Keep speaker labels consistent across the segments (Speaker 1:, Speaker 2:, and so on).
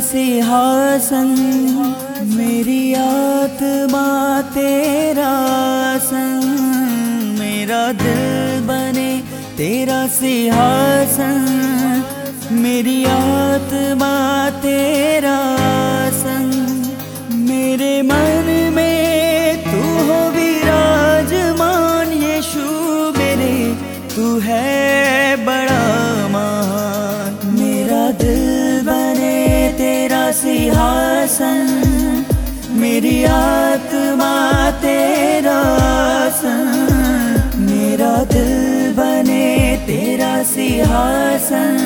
Speaker 1: सिंहासन मेरी आत्मा तेरा सन मेरा दिल बने तेरा सिंहासन मेरी आत्मा तेरा सिंहासन मेरी आत्मा तेरा सन मेरा दिल बने तेरा सिंहासन,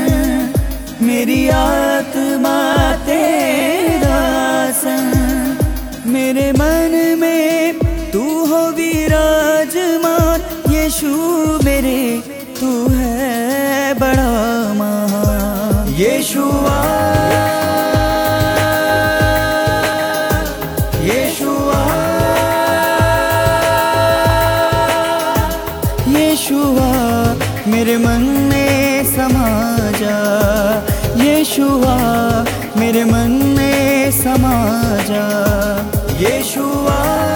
Speaker 1: मेरी आत्मा तेरा आसन, मेरे मन में तू हो विराजमान, यीशु मेरे, तू है बड़ा महान यीशुआ जा। यीशुआ मेरे मन में समा जा। यीशुआ।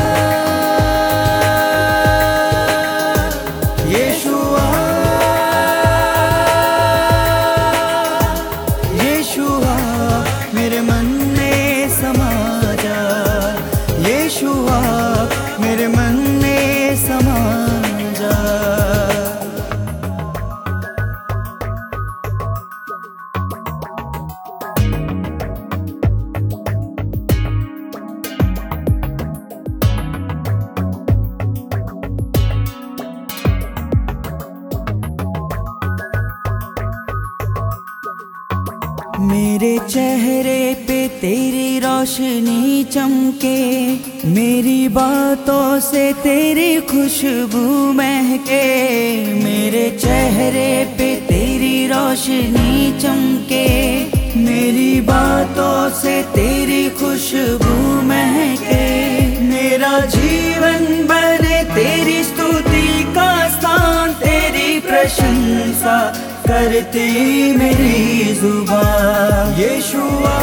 Speaker 1: मेरे चेहरे पे तेरी रोशनी चमके, मेरी बातों से तेरी खुशबू महके, मेरे चेहरे पे तेरी रोशनी चमके, मेरी बातों से तेरी खुशबू महके, मेरा जीवन बने तेरी स्तुति का स्थान, तेरी प्रशंसा करती मेरी ज़ुबान। यीशुआ यीशुआ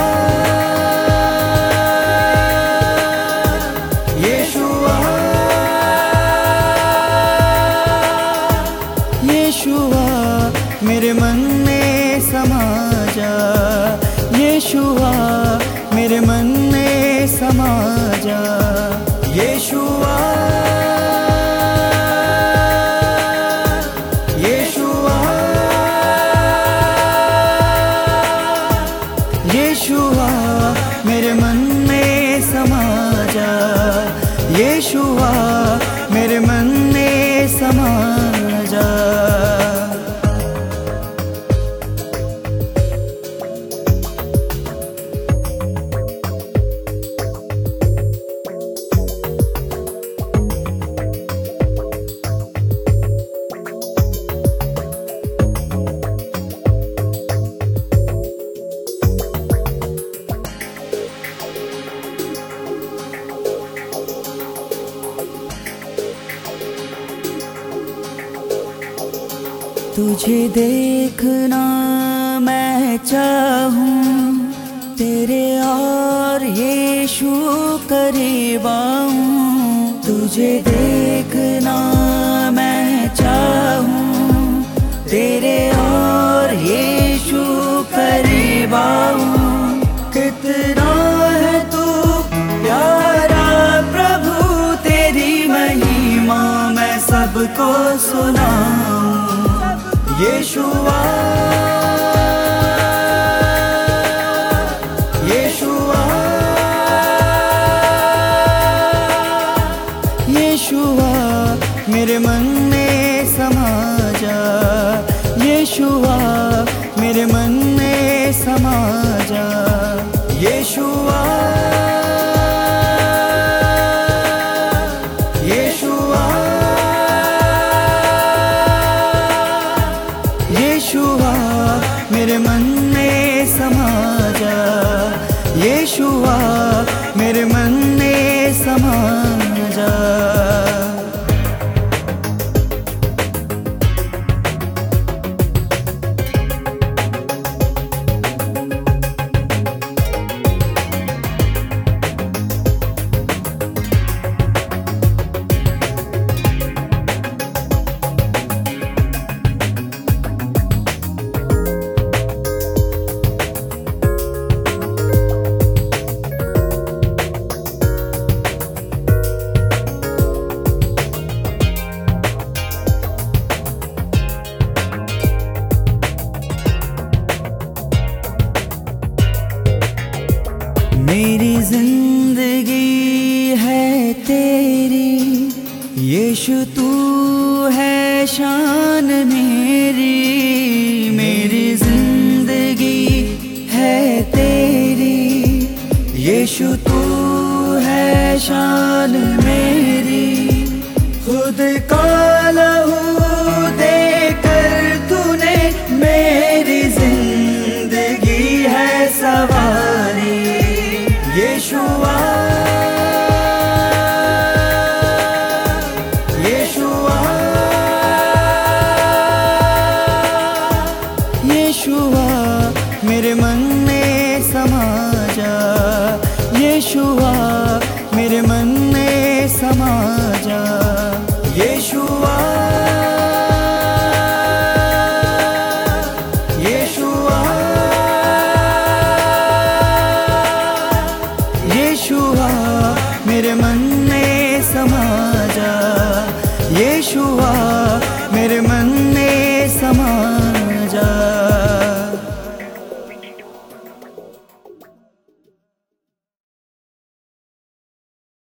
Speaker 1: यीशुआ मेरे मन में समा जा। यीशुआ मेरे मन में तुझे देखना मैं चाहूँ, तेरे और करीब आऊँ तुझे देखना मैं चाहूँ, तेरे और यीशु करीब आऊँ कितना है तू, प्यारा प्रभु, तेरी महिमा, मैं सबको सुनाऊं। यीशुआ मेरे मन में समा जा। यीशुआ मेरे मन में समा जा। यीशुआ समा जा। मेरी ज़िंदगी है तेरी। यीशु, तू है शान मेरी। मेरी ज़िंदगी है तेरी। यीशु, तू है शान मेरी। खुद का मेरे मन में समा जा। यीशुआ मेरे मन